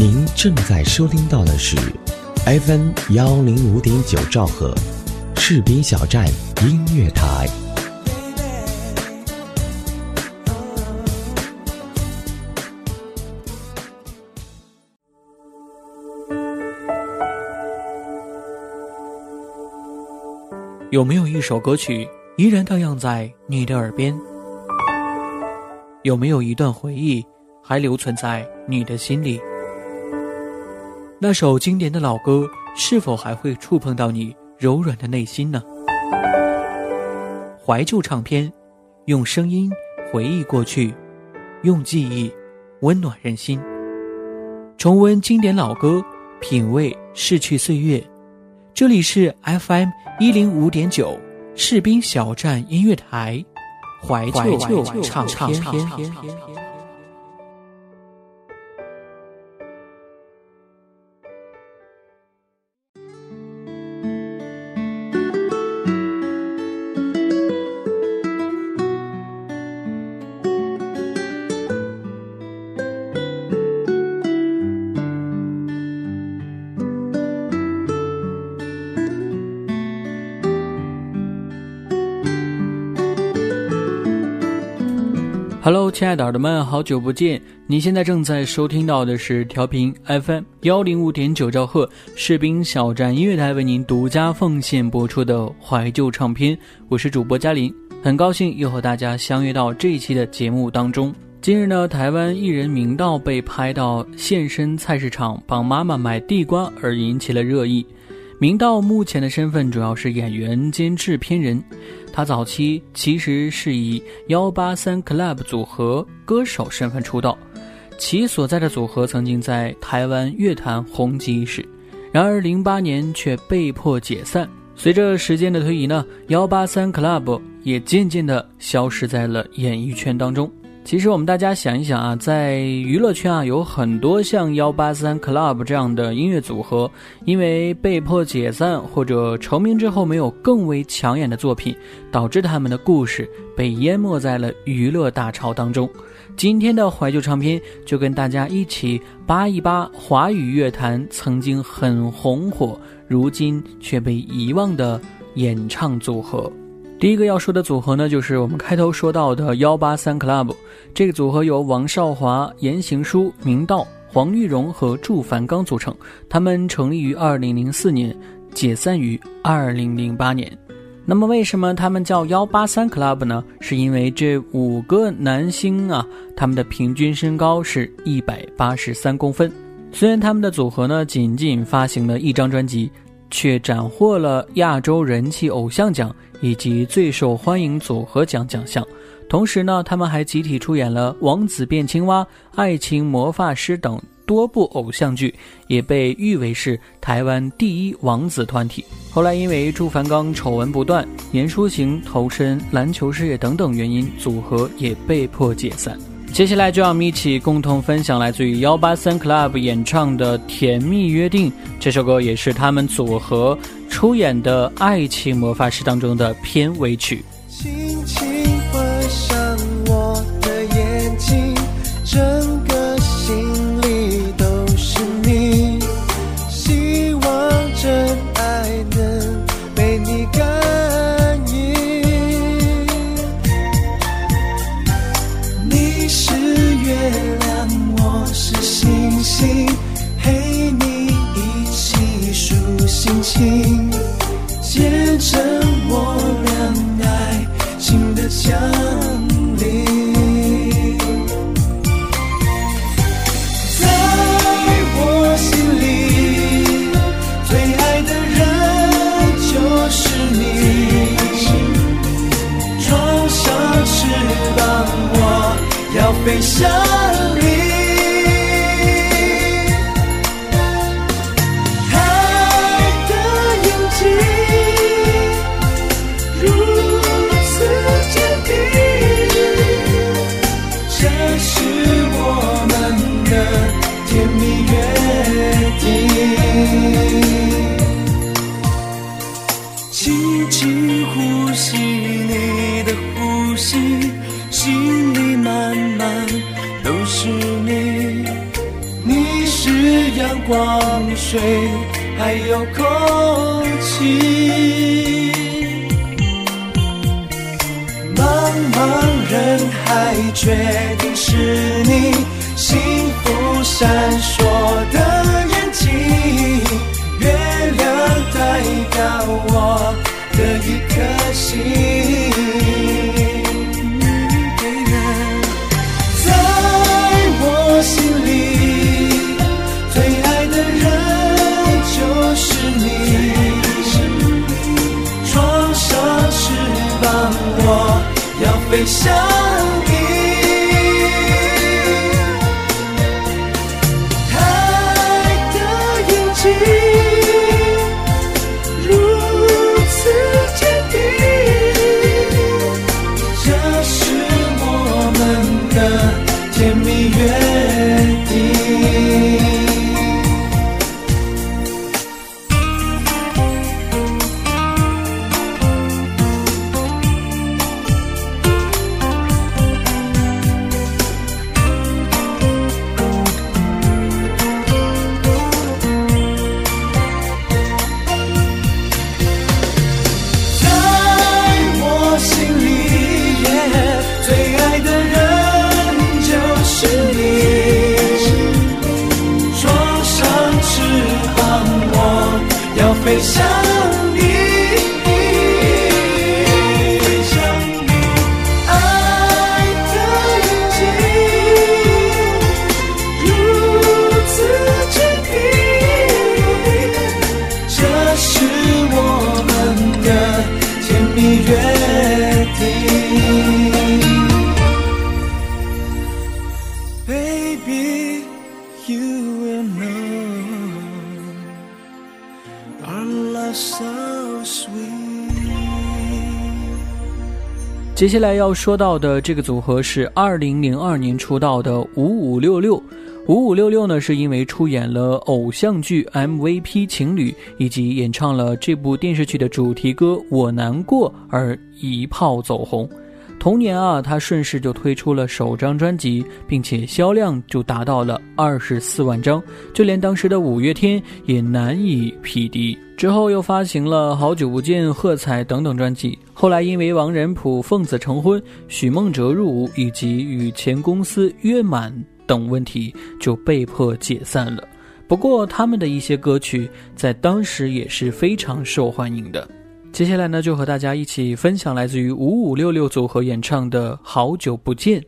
您正在收听到的是 FM 幺零五点九兆赫，士兵小站音乐台。有没有一首歌曲依然荡漾在你的耳边？有没有一段回忆还留存在你的心里？那首经典的老歌是否还会触碰到你柔软的内心呢？怀旧唱片，用声音回忆过去，用记忆温暖人心。重温经典老歌，品味逝去岁月。这里是 FM 一零五点九士兵小站音乐台，怀旧唱片。亲爱的耳朵们，好久不见！你现在正在收听到的是调频 FM 幺零五点九兆赫士兵小站音乐台为您独家奉献播出的怀旧唱片，我是主播嘉林，很高兴又和大家相约到这一期的节目当中。今日呢，台湾艺人明道被拍到现身菜市场帮妈妈买地瓜而引起了热议。明道目前的身份主要是演员兼制片人，他早期其实是以幺八三 Club 组合歌手身份出道，其所在的组合曾经在台湾乐坛红极一时，然而零八年却被迫解散。随着时间的推移呢，幺八三 Club 也渐渐的消失在了演艺圈当中。其实我们大家想一想啊，在娱乐圈啊，有很多像幺八三 Club 这样的音乐组合，因为被迫解散或者成名之后没有更为抢眼的作品，导致他们的故事被淹没在了娱乐大潮当中。今天的怀旧唱片就跟大家一起扒一扒华语乐坛曾经很红火，如今却被遗忘的演唱组合。第一个要说的组合呢，就是我们开头说到的幺八三 Club。这个组合由王少华、言行书、明道、黄玉荣和祝凡刚组成。他们成立于二零零四年，解散于二零零八年。那么，为什么他们叫幺八三 Club 呢？是因为这五个男星啊，他们的平均身高是一百八十三公分。虽然他们的组合呢，仅仅发行了一张专辑。却斩获了亚洲人气偶像奖以及最受欢迎组合奖奖项。同时呢，他们还集体出演了《王子变青蛙》《爱情魔法师》等多部偶像剧，也被誉为是台湾第一王子团体。后来因为朱凡刚丑闻不断，严书行投身篮球事业等等原因，组合也被迫解散。接下来就让我们一起共同分享来自于幺八三 Club 演唱的《甜蜜约定》这首歌，也是他们组合出演的《爱情魔法师》当中的片尾曲轻轻画上我的眼睛证。见证我俩爱情的降临在我心里最爱的人就是你。装上翅膀我要飞翔阳光、水，还有空气。茫茫人海，决定是你幸福闪烁的眼睛。月亮代表我的一颗心。想接下来要说到的这个组合是二零零二年出道的五五六六。五五六六呢，是因为出演了偶像剧 MVP 情侣，以及演唱了这部电视剧的主题歌《我难过》而一炮走红。同年啊，他顺势就推出了首张专辑，并且销量就达到了二十四万张，就连当时的五月天也难以匹敌。之后又发行了《好久不见》《喝彩》等等专辑。后来因为王仁甫奉子成婚、许梦哲入伍以及与前公司约满等问题，就被迫解散了。不过他们的一些歌曲在当时也是非常受欢迎的。接下来呢，就和大家一起分享来自于五五六六组合演唱的《好久不见》。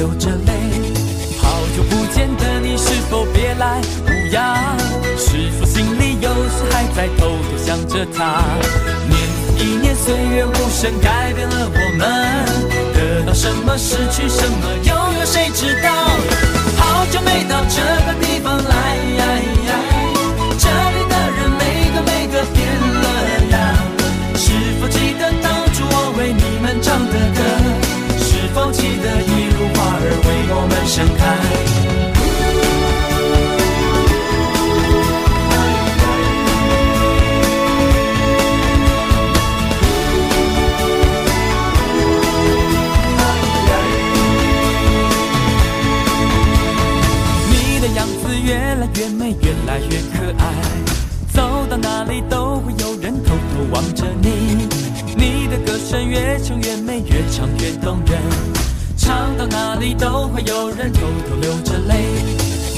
流着泪好久不见的你是否别来？无恙是否心里有时还在偷偷想着他？念一念岁月无声改变了我们得到什么失去什么又有谁知道？好久没到这个地方来盛开。你的样子越来越美，越来越可爱，走到哪里都会有人偷偷望着你。你的歌声越唱越美，越唱越动人。唱到哪里都会有人偷偷流着泪。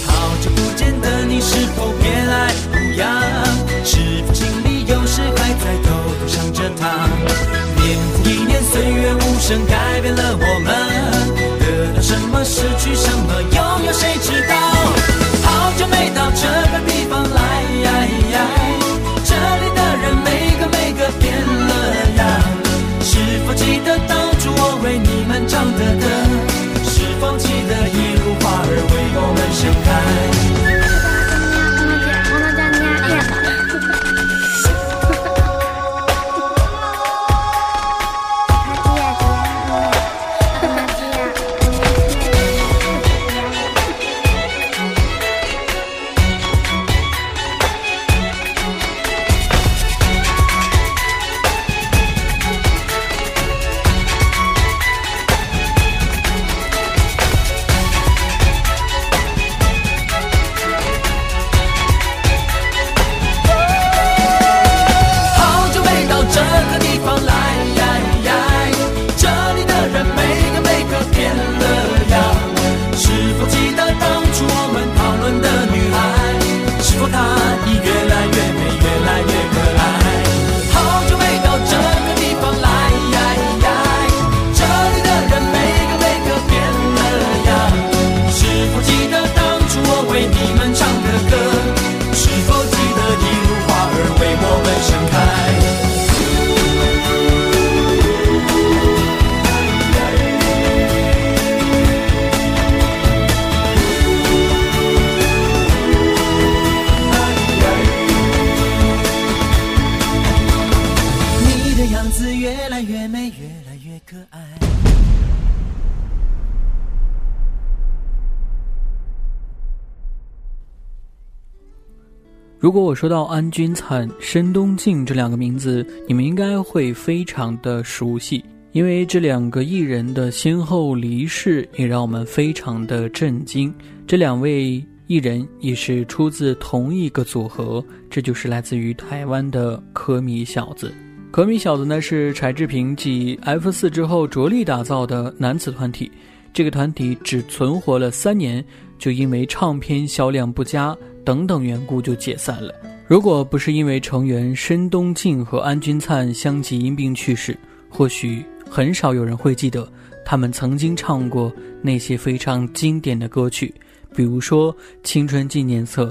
好久不。见的你是否变来无恙？是否心里有时还在偷偷想着他？年复一年，岁月无声改变了我们，得到什么，失去什么，又有谁知道？好久没到这个地方来，这里的人每个每个变了样。是否记得当初我为你们唱的歌？盛开？如果我说到安钧璨、申东靖这两个名字，你们应该会非常的熟悉，因为这两个艺人的先后离世也让我们非常的震惊。这两位艺人也是出自同一个组合，这就是来自于台湾的可米小子。可米小子呢是柴智屏继 F 四之后着力打造的男子团体，这个团体只存活了三年，就因为唱片销量不佳等等缘故就解散了。如果不是因为成员申东靖和安钧璨相继因病去世，或许很少有人会记得他们曾经唱过那些非常经典的歌曲，比如说《青春纪念册》，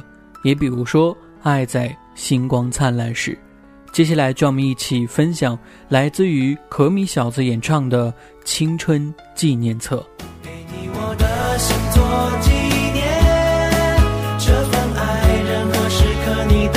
也比如说《爱在星光灿烂时》。接下来，就让我们一起分享来自于可米小子演唱的《青春纪念册》。给你我的心做纪念，在任何时刻你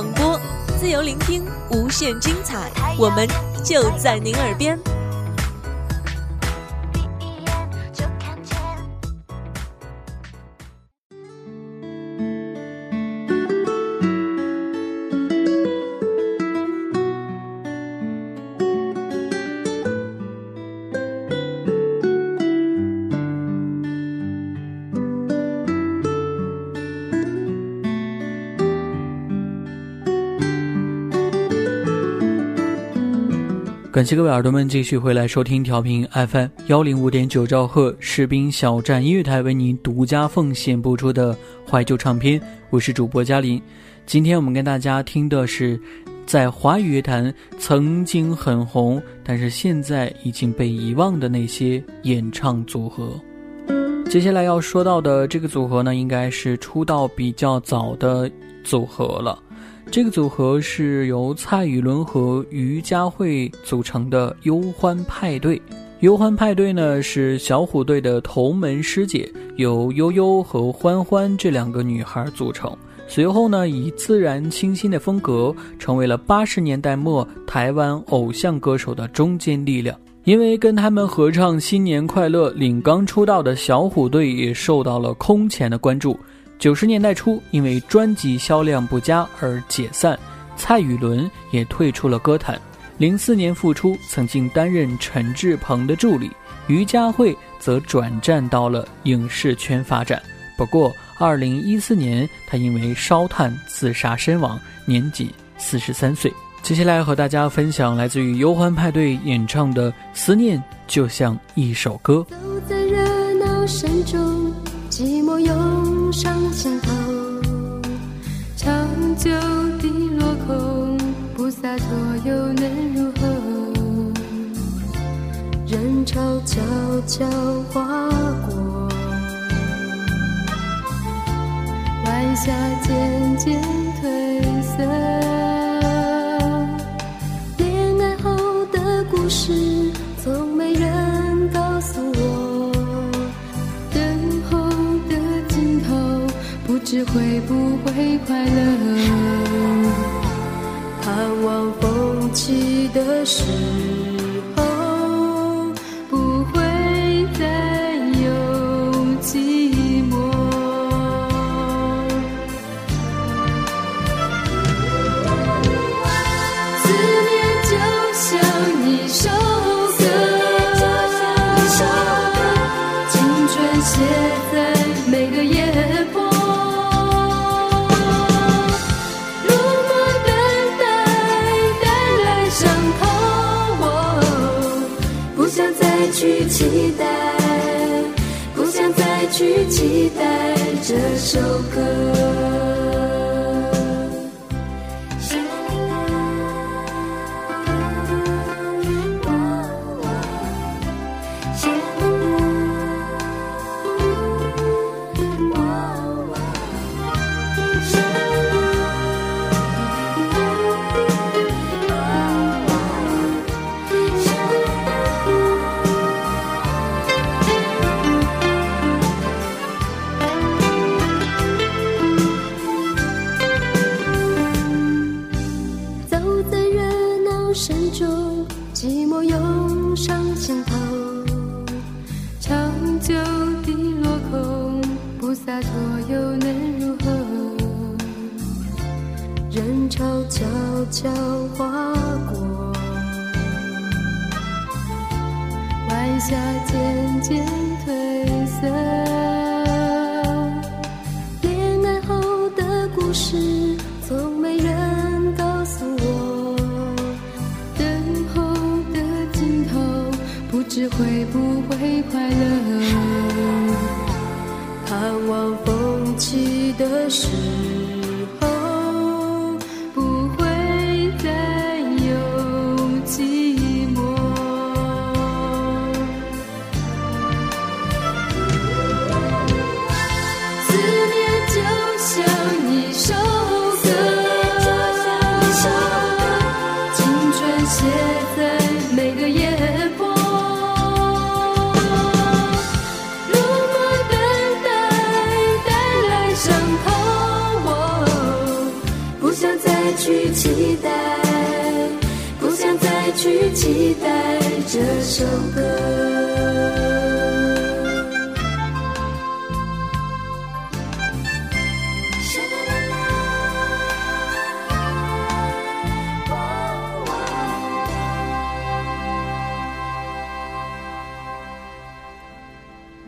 广播，自由聆听，无限精彩，我们就在您耳边。感谢各位耳朵们继续回来收听调频 FM 幺零五点九兆赫士兵小站音乐台为您独家奉献播出的怀旧唱片，我是主播嘉林。今天我们跟大家听的是在华语乐坛曾经很红，但是现在已经被遗忘的那些演唱组合。接下来要说到的这个组合呢，应该是出道比较早的组合了。这个组合是由蔡雨伦和于佳慧组成的忧欢派对。忧欢派对呢是小虎队的同门师姐，由悠悠和欢欢这两个女孩组成。随后呢，以自然清新的风格，成为了八十年代末台湾偶像歌手的中坚力量。因为跟他们合唱《新年快乐》，领刚出道的小虎队也受到了空前的关注。九十年代初，因为专辑销量不佳而解散，蔡雨伦也退出了歌坛。零四年复出，曾经担任陈志朋的助理，于佳慧则转战到了影视圈发展。不过，二零一四年，他因为烧炭自杀身亡，年仅四十三岁。接下来和大家分享来自于忧欢派对演唱的《思念就像一首歌》。走在热闹声中。寂寞上心头，长久的落空，不洒脱又能如何？人潮悄悄划过，晚霞渐渐褪色，知会不会快乐？盼望风起的时期待，不想再去期待这首歌。解脱又能如何？人潮悄悄划过，晚霞渐渐褪色。恋爱后的故事从没人告诉我，等候的尽头，不知会不会快乐。盼望风起的时期待这首歌。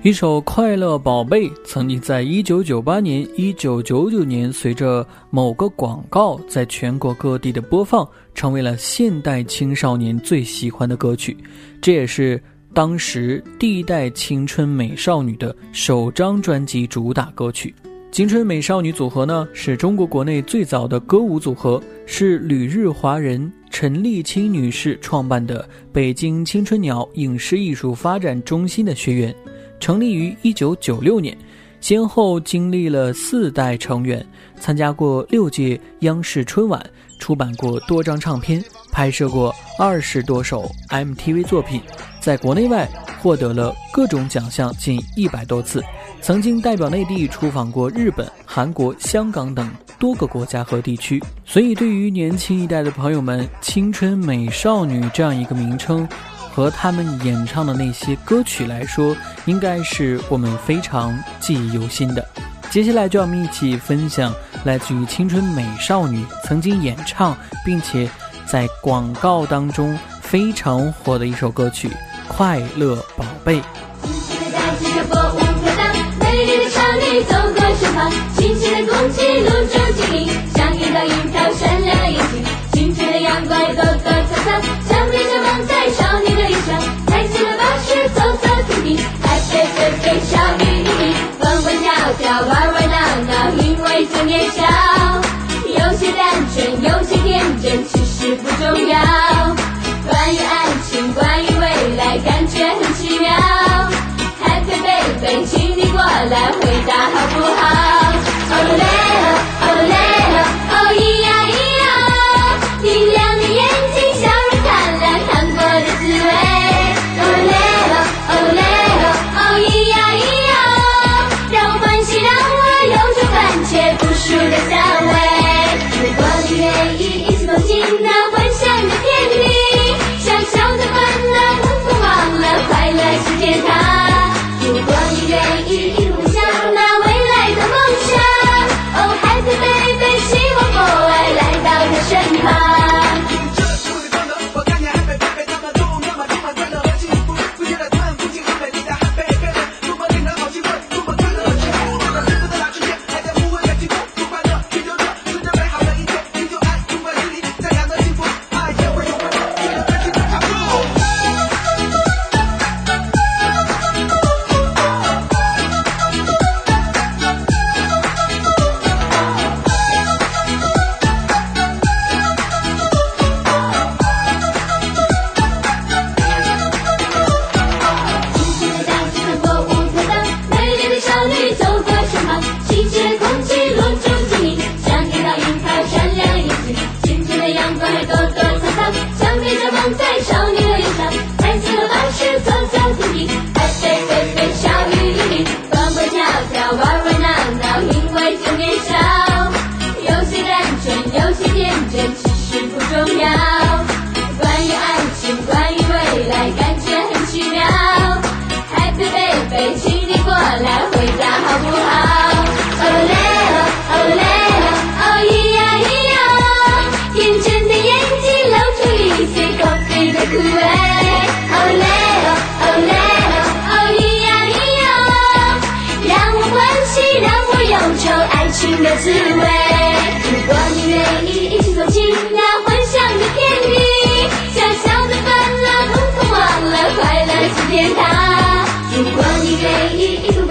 一首《快乐宝贝》曾经在1998年、1999年随着某个广告在全国各地的播放，成为了现代青少年最喜欢的歌曲。这也是当时第一代青春美少女的首张专辑主打歌曲。青春美少女组合呢，是中国国内最早的歌舞组合，是旅日华人陈丽青女士创办的北京青春鸟影视艺术发展中心的学员。成立于一九九六年，先后经历了四代成员，参加过六届央视春晚，出版过多张唱片，拍摄过二十多首 MTV 作品，在国内外获得了各种奖项近一百多次，曾经代表内地出访过日本、韩国、香港等多个国家和地区。所以，对于年轻一代的朋友们，“青春美少女”这样一个名称。和他们演唱的那些歌曲来说，应该是我们非常记忆犹新的。接下来就让我们一起分享来自于青春美少女曾经演唱并且在广告当中非常火的一首歌曲《快乐宝贝》。美丽的，空气露出晶莹，像一道樱桃闪小秘密，蹦蹦跳跳，玩玩闹闹，因为正年少，有些单纯，有些天真，其实不重要。关于爱情，关于未来，感觉很奇妙。Happy baby，请你过来的滋味。如果你愿意一起走进那幻想的天地，小小的烦恼统统忘了，快乐是天堂。如果你愿意一起。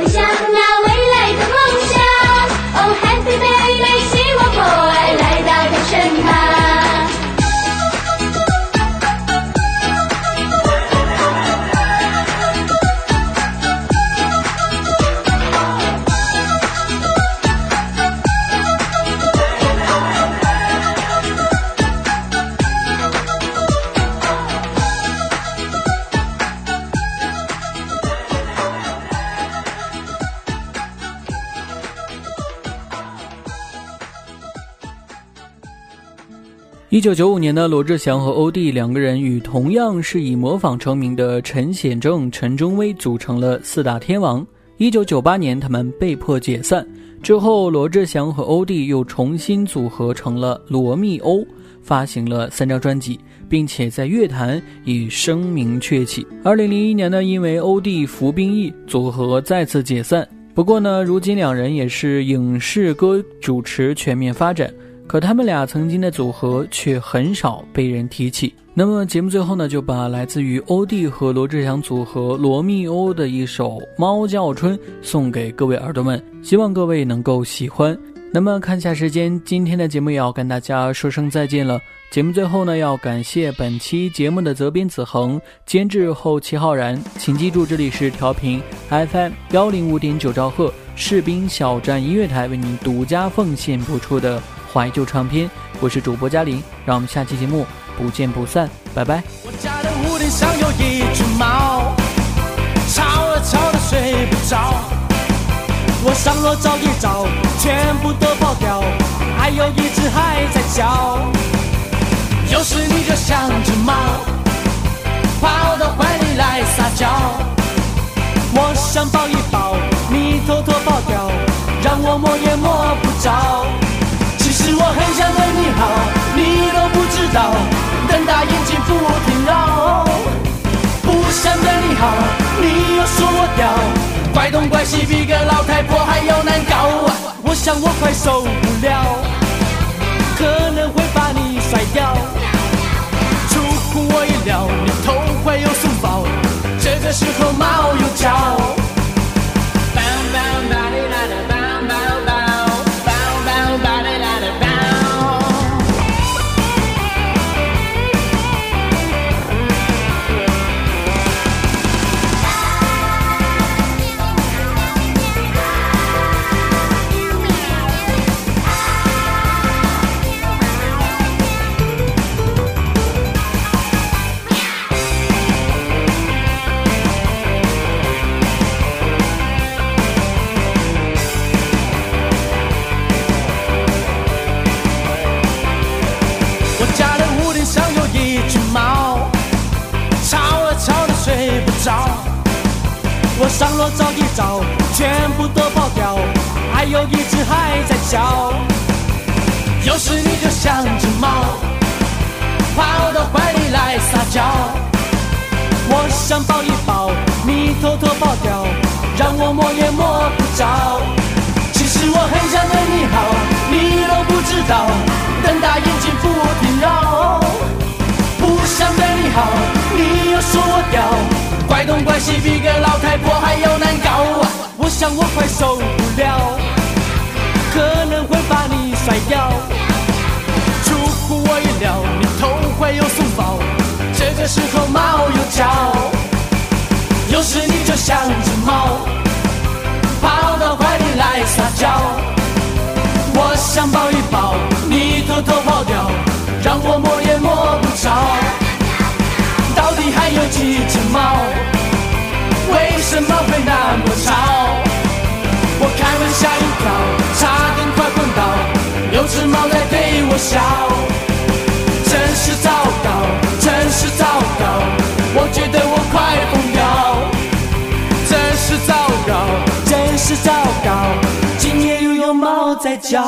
一九九五年的罗志祥和欧弟两个人与同样是以模仿成名的陈显正、陈忠威组成了四大天王。一九九八年，他们被迫解散之后，罗志祥和欧弟又重新组合成了罗密欧，发行了三张专辑，并且在乐坛以声名鹊起。二零零一年呢，因为欧弟服兵役，组合再次解散。不过呢，如今两人也是影视歌主持全面发展。可他们俩曾经的组合却很少被人提起。那么节目最后呢，就把来自于欧弟和罗志祥组合罗密欧的一首《猫叫春》送给各位耳朵们，希望各位能够喜欢。那么看下时间，今天的节目也要跟大家说声再见了。节目最后呢，要感谢本期节目的责编子恒、监制后齐浩然。请记住，这里是调频 FM 幺零五点九兆赫士兵小站音乐台为您独家奉献播出的。怀旧唱片，我是主播嘉玲，让我们下期节目不见不散，拜拜。我家的屋顶上有一只猫，吵啊吵的睡不着。我上楼找一找，全部都跑掉，还有一只还在叫。有时你就像只猫，跑到怀里来撒娇。我想抱一抱，你偷偷跑掉，让我摸也摸不着。我很想对你好，你都不知道，瞪大眼睛不停绕。不想对你好，你又说我屌，怪东怪西比个老太婆还要难搞。我想我快受不了，可能会把你甩掉。出乎我意料，你头会有松包，这个时候猫又叫。像只猫，跑到怀里来撒娇。我想抱一抱，你偷偷跑掉，让我摸也摸不着。其实我很想对你好，你都不知道，瞪大眼睛不停绕。不想对你好，你又说我屌，怪东怪西比个老太婆还要难搞。我想我快受不了，可能会把你甩掉。出乎我意料，你头会有松包，这个时候猫又叫。有时你就像只猫。跑到怀里来撒娇，我想抱一抱，你偷偷跑掉，让我摸也摸不着。到底还有几只猫？为什么会那么吵？我开门吓一跳，有只猫在对我笑，真是糟糕，真是糟糕，我觉得我快疯掉。真是糟糕，真是糟糕，今夜又有猫在叫。